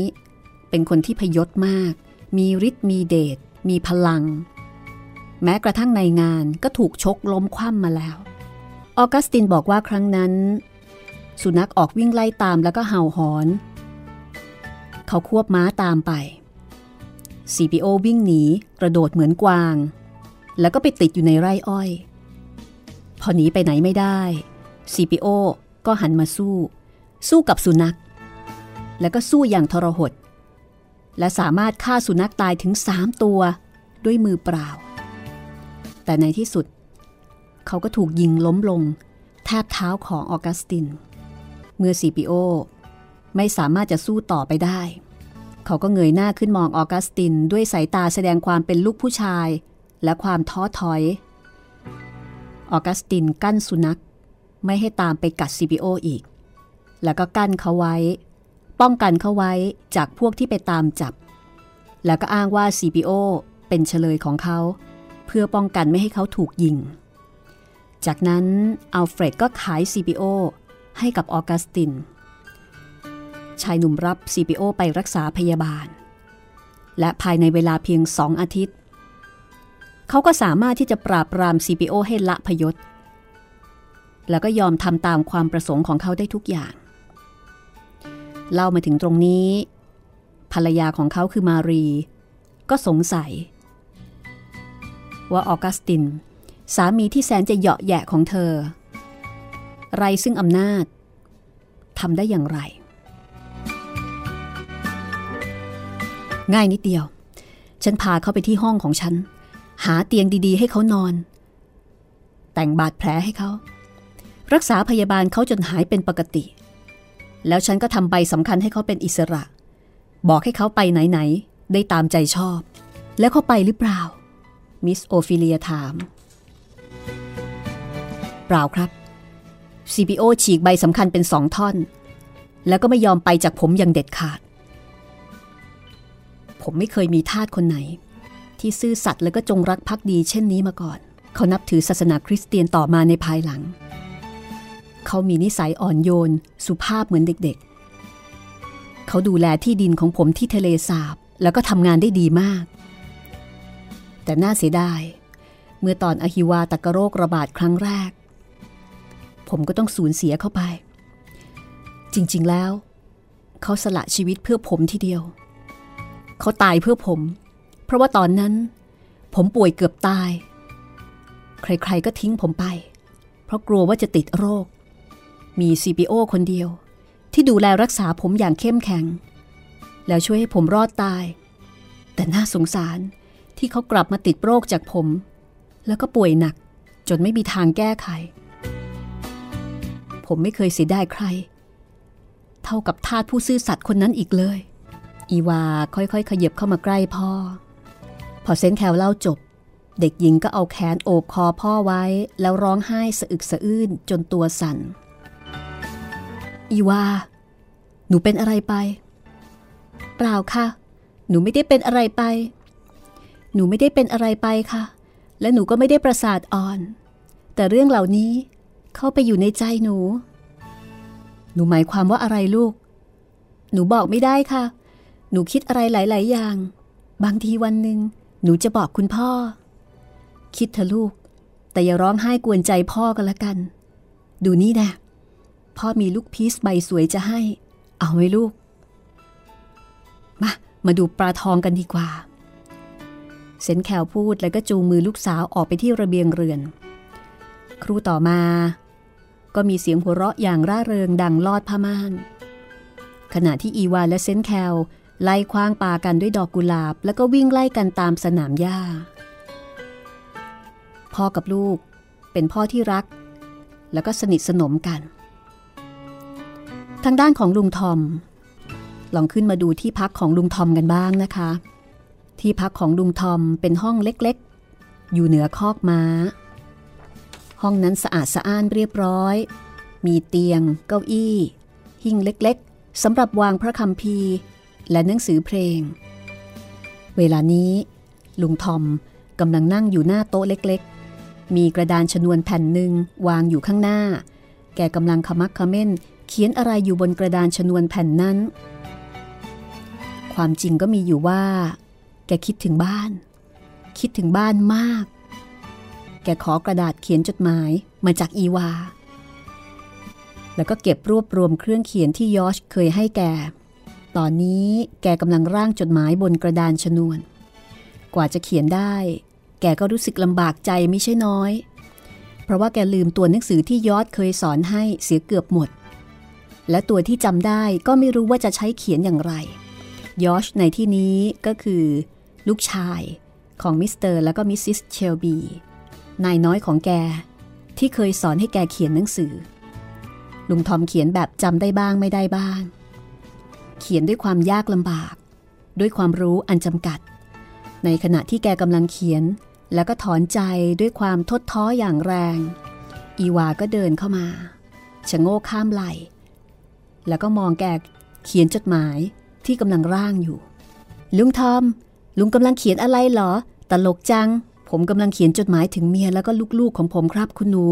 เป็นคนที่พยศมาก มีฤทธิ์มีเดชมีพลัง แม้กระทั่งในงานก็ถูกชกล้มคว่ำมาแล้ว ออกัสตินบอกว่าครั้งนั้น สุนัขออกวิ่งไล่ตามแล้วก็เห่าหอน เขาควบม้าตามไป CPO วิ่งหนีกระโดดเหมือนกวาง แล้วก็ไปติดอยู่ในไร่อ้อย พอหนีไปไหนไม่ได้ CPO ก็หันมาสู้ สู้กับสุนัข แล้วก็สู้อย่างทรหด และสามารถฆ่าสุนัขตายถึงสามตัวด้วยมือเปล่า แต่ในที่สุด เขาก็ถูกยิงล้มลง แทบเท้าของออกัสติน เมื่อ CPO ไม่สามารถจะสู้ต่อไปได้ เขาก็เงยหน้าขึ้นมองออกัสตินด้วยสายตาแสดงความเป็นลูกผู้ชาย และความท้อถอย ออกัสตินกั้นสุนัข ไม่ให้ตามไปกัด CPO อีก แล้วก็กั้นเขาไว้ ป้องกันเขาไว้จากพวกที่ไปตามจับ แล้วก็อ้างว่า CPO เป็นเฉลยของเขา เพื่อป้องกันไม่ให้เขาถูกยิง จากนั้นอัลเฟรดก็ขาย CPO ให้กับออกัสติน ชายหนุ่มรับ CPO ไปรักษาพยาบาล และภายในเวลาเพียงสองอาทิตย์ เขาก็สามารถที่จะปราบปราม CPO ให้ละพยศ แล้วก็ยอมทำตามความประสงค์ของเขาได้ทุกอย่าง เล่ามาถึงตรงนี้ ภรรยาของเขาคือมารี ก็สงสัย ว่าออกัสติน สามีที่แสนจะเหยาะแยะของเธอ ไรซึ่งอำนาจทำได้อย่างไร ง่ายนิดเดียว ฉันพาเขาไปที่ห้องของฉัน หาเตียงดีๆ ให้เขานอน แต่งบาดแผลให้เขา รักษาพยาบาลเขาจนหายเป็นปกติ แล้วฉันก็ทำใบสำคัญให้เขาเป็นอิสระ บอกให้เขาไปไหนๆ ได้ตามใจชอบ แล้วเขาไปหรือเปล่า มิสโอฟิเลียถาม เปล่าครับ CPO ฉีกใบสำคัญเป็นสองท่อน แล้วก็ไม่ยอมไปจากผมอย่างเด็ดขาด ผมไม่เคยมีทาสคนไหน ที่ซื่อสัตย์แล้วก็จงรักภักดีเช่นนี้มาก่อน เขานับถือศาสนาคริสเตียนต่อมาในภายหลัง เขามีนิสัยอ่อนโยน สุภาพเหมือนเด็กๆ เขาดูแลที่ดินของผมที่ทะเลสาบ แล้วก็ทำงานได้ดีมาก แต่น่าเสียดายเมื่อตอนอหิวาตกโรคระบาดครั้งแรก ผมก็ต้องสูญเสียเข้าไป จริง ๆ แล้ว เขาสละชีวิตเพื่อผมทีเดียว เขาตายเพื่อผม เพราะว่าตอนนั้น ผมป่วยเกือบตาย ใคร ๆ ก็ทิ้งผมไป เพราะกลัวว่าจะติดโรค มี CPO คนเดียว ที่ดูแลรักษาผมอย่างเข้มแข็ง แล้วช่วยให้ผมรอดตาย แต่น่าสงสารที่เขากลับมาติดโรคจากผม แล้วก็ป่วยหนักจนไม่มีทางแก้ไข ผมไม่เคยเสียดายใคร เท่ากับทาสผู้ซื่อสัตย์คนนั้นอีกเลย อีวาค่อยๆ ขยับเข้ามาใกล้พ่อ พอเซนแคลเล่าจบ เด็กหญิงก็เอาแขนโอบคอพ่อไว้ แล้วร้องไห้สะอึกสะอื้นจนตัวสัน่น อีวา หนูเป็นอะไรไป เปล่าค่ะ หนูไม่ได้เป็นอะไรไป หนูไม่ได้เป็นอะไรไปค่ะ และหนูก็ไม่ได้ประสาทอ่อน แต่เรื่องเหล่านี้ เข้าไปอยู่ในใจหนู หนูหมายความว่าอะไรลูก หนูบอกไม่ได้ค่ะ หนูคิดอะไรหลาย ๆ อย่าง บางทีวันหนึ่งหนูจะบอกคุณพ่อ คิดเถอะลูก แต่อย่าร้องไห้กวนใจพ่อกันละกัน ดูนี่นะ พ่อมีลูกพีชใบสวยจะให้ เอาไว้ลูก มา มาดูปลาทองกันดีกว่า เซนแคลพูดแล้วก็จูงมือลูกสาวออกไปที่ระเบียงเรือน ครูต่อมา ก็มีเสียงหัวเราะอย่างร่าเริงดังลอดผ้าม่าน ขณะที่อีวานและเซนแคลไล่คว้างปากันด้วยดอกกุหลาบ แล้วก็วิ่งไล่กันตามสนามหญ้า พ่อกับลูกเป็นพ่อที่รัก แล้วก็สนิทสนมกัน ทางด้านของลุงทอม ลองขึ้นมาดูที่พักของลุงทอมกันบ้างนะคะ ที่พักของลุงทอมเป็นห้องเล็กๆ อยู่เหนือคอกม้า ห้องนั้นสะอาดสะอ้านเรียบร้อย มีเตียง เก้าอี้ หิ้งเล็กๆสำหรับวางพระคำพีและหนังสือเพลง เวลานี้ลุงทอมกำลังนั่งอยู่หน้าโต๊ะเล็กๆ มีกระดานชนวนแผ่นหนึ่งวางอยู่ข้างหน้า แกกำลังขมักขม้น เขียนอะไรอยู่บนกระดานชนวนแผ่นนั้น ความจริงก็มีอยู่ว่า แกคิดถึงบ้าน คิดถึงบ้านมาก แกขอกระดาษเขียนจดหมายมาจากอีวา แล้วก็เก็บรวบรวมเครื่องเขียนที่ยอชเคยให้แก ตอนนี้แกกำลังร่างจดหมายบนกระดานชนวน กว่าจะเขียนได้ แกก็รู้สึกลำบากใจไม่ใช่น้อย เพราะว่าแกลืมตัวหนังสือที่ยอชเคยสอนให้เสียเกือบหมด และตัวที่จำได้ก็ไม่รู้ว่าจะใช้เขียนอย่างไร ยอชในที่นี้ก็คือ ลูกชายของมิสเตอร์และก็มิสซิสเชลบี นายน้อยของแก ที่เคยสอนให้แกเขียนหนังสือ ลุงทอมเขียนแบบจำได้บ้างไม่ได้บ้าง เขียนด้วยความยากลำบาก ด้วยความรู้อันจำกัด ในขณะที่แกกำลังเขียน แล้วก็ถอนใจด้วยความทดท้ออย่างแรง อีวาก็เดินเข้ามาชะโงกข้ามไหลแล้วก็มองแกเขียนจดหมายที่กำลังร่างอยู่ ลุงทอม ลุงกำลังเขียนอะไรเหรอ ตลกจัง ผมกำลังเขียนจดหมายถึงเมียแล้วก็ลูกๆของผมครับคุณหนู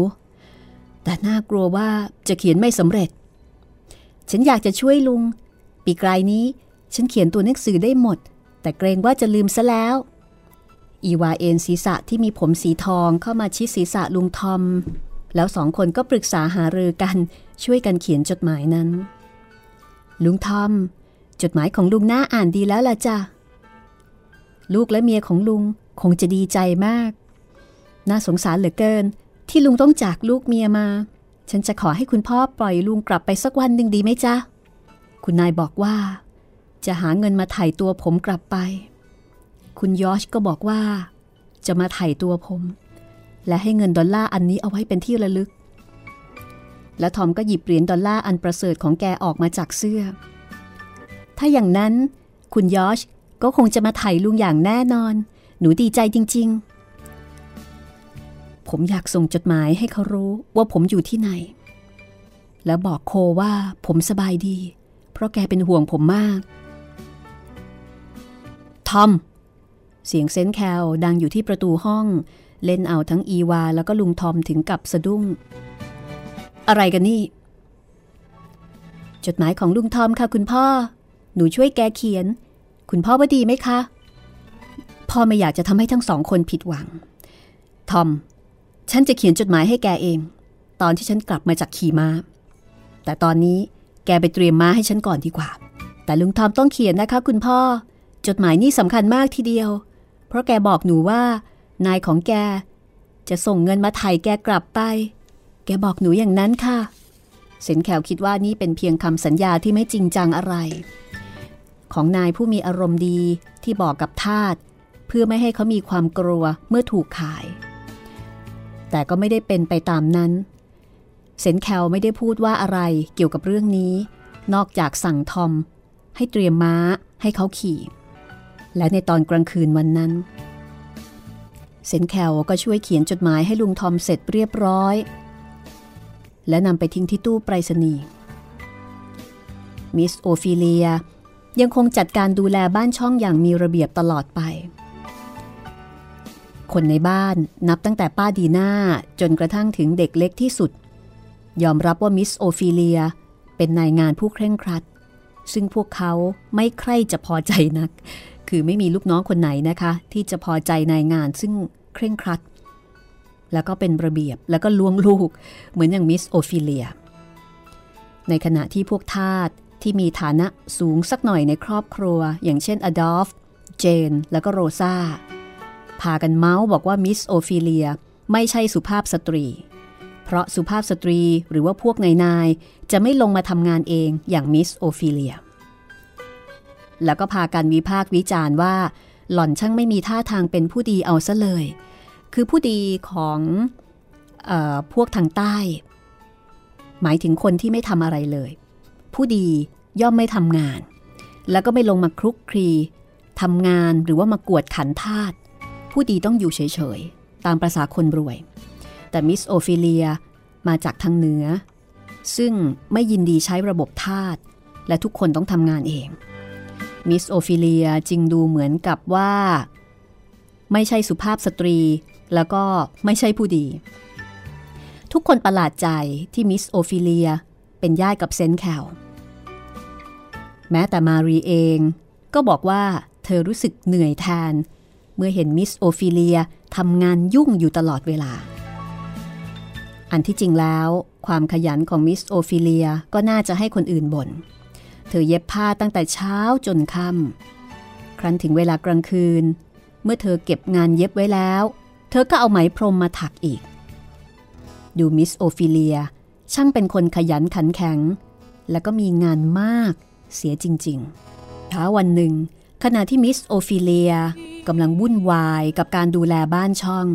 แต่น่ากลัวว่าจะเขียนไม่สำเร็จ ฉันอยากจะช่วยลุง ปีกลายนี้ ฉันเขียนตัวหนังสือได้หมด แต่เกรงว่าจะลืมซะแล้ว อีวาเอนศีรษะที่มีผมสีทองเข้ามาชิดศีรษะลุงทอม แล้วสองคนก็ปรึกษาหารือกันช่วยกันเขียนจดหมายนั้น ลุงทอม จดหมายของลุงน่าอ่านดีแล้วล่ะจ้ะ ลูกและเมียของลุงคงจะดีใจมาก น่าสงสารเหลือเกิน ที่ลุงต้องจากลูกเมียมา ฉันจะขอให้คุณพ่อปล่อยลุงกลับไปสักวันหนึ่งดีไหมจ๊ะ คุณนายบอกว่า จะหาเงินมาไถ่ตัวผมกลับไป คุณยอชก็บอกว่า จะมาไถ่ตัวผม และให้เงินดอลลาร์อันนี้เอาไว้เป็นที่ระลึก และทอมก็หยิบเหรียญดอลลาร์อันประเสริฐของแกออกมาจากเสื้อ ถ้าอย่างนั้นคุณยอช ก็คงจะมาไถ่ลุงอย่างแน่นอน หนูดีใจจริง ๆ ผมอยากส่งจดหมายให้เขารู้ว่าผมอยู่ที่ไหน แล้วบอกโคว่าผมสบายดี เพราะแกเป็นห่วงผมมาก ทอม เสียงเซนแคลดังอยู่ที่ประตูห้อง เล่นเอาทั้งอีวาแล้วก็ลุงทอมถึงกับสะดุ้ง อะไรกันนี่ จดหมายของลุงทอมค่ะคุณพ่อ หนูช่วยแกเขียน คุณพ่อว่าดีไหมคะ พ่อไม่อยากจะทำให้ทั้งสองคนผิดหวัง ทอม ฉันจะเขียนจดหมายให้แกเอง ตอนที่ฉันกลับมาจากขี่ม้า แต่ตอนนี้แกไปเตรียมม้าให้ฉันก่อนดีกว่า แต่ลุงทอมต้องเขียนนะคะ คุณพ่อ จดหมายนี่สำคัญมากทีเดียว เพราะแกบอกหนูว่า นายของแก จะส่งเงินมาไถ่แกกลับไป แกบอกหนูอย่างนั้นค่ะเซนแขวคิดว่านี่เป็นเพียงคำสัญญาที่ไม่จริงจังอะไร ของนายผู้มีอารมณ์ดีที่บอกกับทาสเพื่อไม่ให้เขามีความกลัวเมื่อถูกขาย แต่ก็ไม่ได้เป็นไปตามนั้นเซนแคลไม่ได้พูดว่าอะไรเกี่ยวกับเรื่องนี้ นอกจากสั่งทอม ให้เตรียมม้าให้เขาขี่ และในตอนกลางคืนวันนั้นเซนแคลก็ช่วยเขียนจดหมายให้ลุงทอมเสร็จเรียบร้อย และนำไปทิ้งที่ตู้ไปรษณีย์มิสโอฟิเลีย ยังคงจัดการดูแลบ้านช่องอย่างมีระเบียบตลอดไป คนในบ้านนับตั้งแต่ป้าดีน่าจนกระทั่งถึงเด็กเล็กที่สุด ยอมรับว่ามิสโอฟิเลีย เป็นนายงานผู้เคร่งครัด ซึ่งพวกเขาไม่ใคร่จะพอใจนัก คือไม่มีลูกน้องคนไหนนะคะ ที่จะพอใจนายงานซึ่งเคร่งครัด แล้วก็เป็นระเบียบแล้วก็ล้วงลูก เหมือนอย่างมิสโอฟิเลีย ในขณะที่พวกทาส ที่มีฐานะสูงสักหน่อยในครอบครัว อย่างเช่นอดอล์ฟเจน แล้วก็โรซาพากันเมาท์บอกว่ามิสโอฟิเลียไม่ใช่สุภาพสตรี เพราะสุภาพสตรีหรือว่าพวกนายนายจะไม่ลงมาทำงานเองอย่างมิสโอฟิเลีย แล้วก็พากันวิพากษ์วิจารณ์ว่า หล่อนช่างไม่มีท่าทางเป็นผู้ดีเอาซะเลย คือผู้ดีของออพวกทางใต้ หมายถึงคนที่ไม่ทำอะไรเลย ผู้ดีย่อมไม่ทำงาน แล้วก็ไม่ลงมาคลุกคลีทำงานหรือว่ามากวดขันทาสผู้ดีต้องอยู่เฉยๆ ตามประษาคนรวย แต่มิสโอฟิเลียมาจากทางเหนือ ซึ่งไม่ยินดีใช้ระบบทาสและทุกคนต้องทำงานเอง มิสโอฟิเลียจึงดูเหมือนกับว่า ไม่ใช่สุภาพสตรี แล้วก็ไม่ใช่ผู้ดี ทุกคนประหลาดใจที่มิสโอฟิเลีย เป็นญาติกับเซนแคลแม้แต่มารีเองก็บอกว่าเธอรู้สึกเหนื่อยแทน เมื่อเห็นมิสโอฟิเลียทำงานยุ่งอยู่ตลอดเวลา อันที่จริงแล้วความขยันของมิสโอฟิเลียก็น่าจะให้คนอื่นบ่น เธอเย็บผ้าตั้งแต่เช้าจนค่ำ ครั้นถึงเวลากลางคืน เมื่อเธอเก็บงานเย็บไว้แล้ว เธอก็เอาไหมพรมมาถักอีก ดูมิสโอฟิเลีย ช่างเป็นคนขยันขันแข็ง และก็มีงานมากเสียจริงๆค่ะ วันหนึ่ง ขณะที่มิสโอฟิเลียกำลังวุ่นวายกับการดูแลบ้านช่อง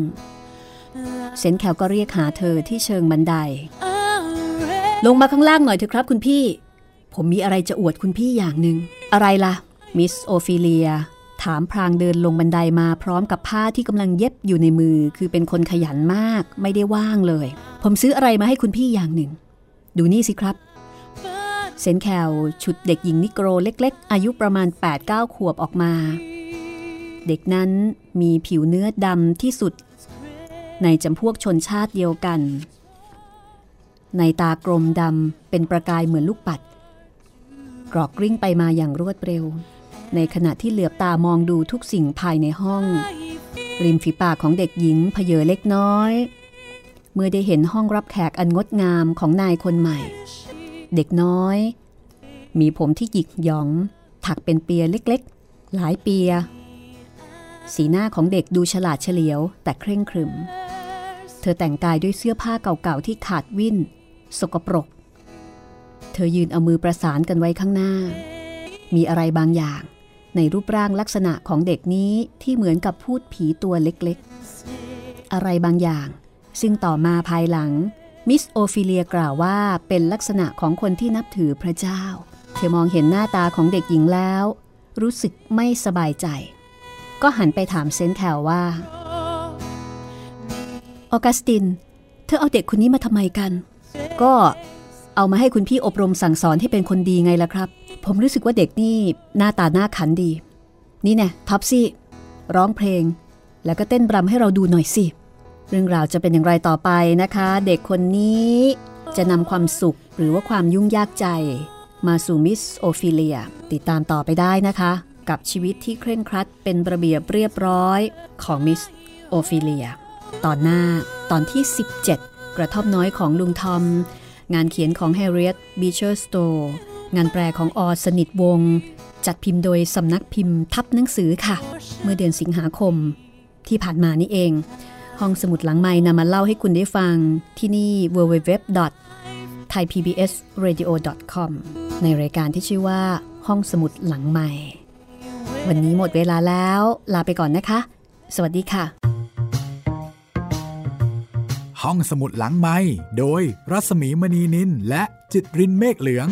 เซนแคลก็เรียกหาเธอที่เชิงบันได ลงมาข้างล่างหน่อยเถอะครับคุณพี่ ผมมีอะไรจะอวดคุณพี่อย่างหนึ่งอะไรล่ะมิสโอฟิเลีย ถามพลางเดินลงบันไดมาพร้อมกับผ้าที่กำลังเย็บอยู่ในมือ คือเป็นคนขยันมากไม่ได้ว่างเลย ผมซื้ออะไรมาให้คุณพี่อย่างหนึ่ง ดูนี่สิครับ เซนแคลชุดเด็กหญิงนิโกรเล็กๆ อายุประมาณ 8-9 ขวบออกมา เด็กนั้นมีผิวเนื้อดำที่สุด ในจำพวกชนชาติเดียวกัน ในตากลมดำเป็นประกายเหมือนลูกปัด กรอกกริ้งไปมาอย่างรวดเร็ว ในขณะที่เหลือบตามองดูทุกสิ่งภายในห้อง ริมฝีปากของเด็กหญิงเพเยอเล็กน้อย เมื่อได้เห็นห้องรับแขกอันงดงามของนายคนใหม่ เด็กน้อย มีผมที่หยิกหยอง ถักเป็นเปียเล็กๆ หลายเปีย สีหน้าของเด็กดูฉลาดเฉลียวแต่เคร่งครึม เธอแต่งกายด้วยเสื้อผ้าเก่าๆที่ขาดวิ่น สกปรก เธอยืนเอามือประสานกันไว้ข้างหน้ามีอะไรบางอย่าง ในรูปร่างลักษณะของเด็กนี้ที่เหมือนกับพูดผีตัวเล็กๆ อะไรบางอย่าง ซึ่งต่อมาภายหลัง มิสโอฟิเลียกล่าวว่าเป็นลักษณะของคนที่นับถือพระเจ้า เธอมองเห็นหน้าตาของเด็กหญิงแล้ว รู้สึกไม่สบายใจ ก็หันไปถามเซนแคลว่า ออกัสติน เธอเอาเด็กคนนี้มาทำไมกัน ก็เอามาให้คุณพี่อบรมสั่งสอนให้เป็นคนดีไงล่ะครับ ผมรู้สึกว่าเด็กนี่หน้าตาน่าขันดี นี่แน่ท็อปซี่ ร้องเพลง แล้วก็เต้นรำให้เราดูหน่อยสิ เรื่องราวจะเป็นอย่างไรต่อไปนะคะ เด็กคนนี้จะนำความสุขหรือว่าความยุ่งยากใจ มาสู่มิสโอฟิเลีย ติดตามต่อไปได้นะคะ กับชีวิตที่เคร่งครัดเป็นระเบียบเรียบร้อยของมิสโอฟิเลีย ตอนหน้าตอนที่ 17 กระท่อมน้อยของลุงทอม งานเขียนของ Harriet Beecher Stowe งานแปลของอสนิทวง จัดพิมพ์โดยสำนักพิมพ์ทับหนังสือค่ะ เมื่อเดือนสิงหาคม ที่ผ่านมานี่เอง ห้องสมุดหลังไม้นำมาเล่าให้คุณได้ฟังที่นี่ www.thaipbsradio.com ในรายการที่ชื่อว่า ห้องสมุดหลังใหม่ วันนี้หมดเวลาแล้ว ลาไปก่อนนะคะ สวัสดีค่ะ ห้องสมุดหลังไม้โดยรัสมีมณีนินและจิตรินเมฆเหลือง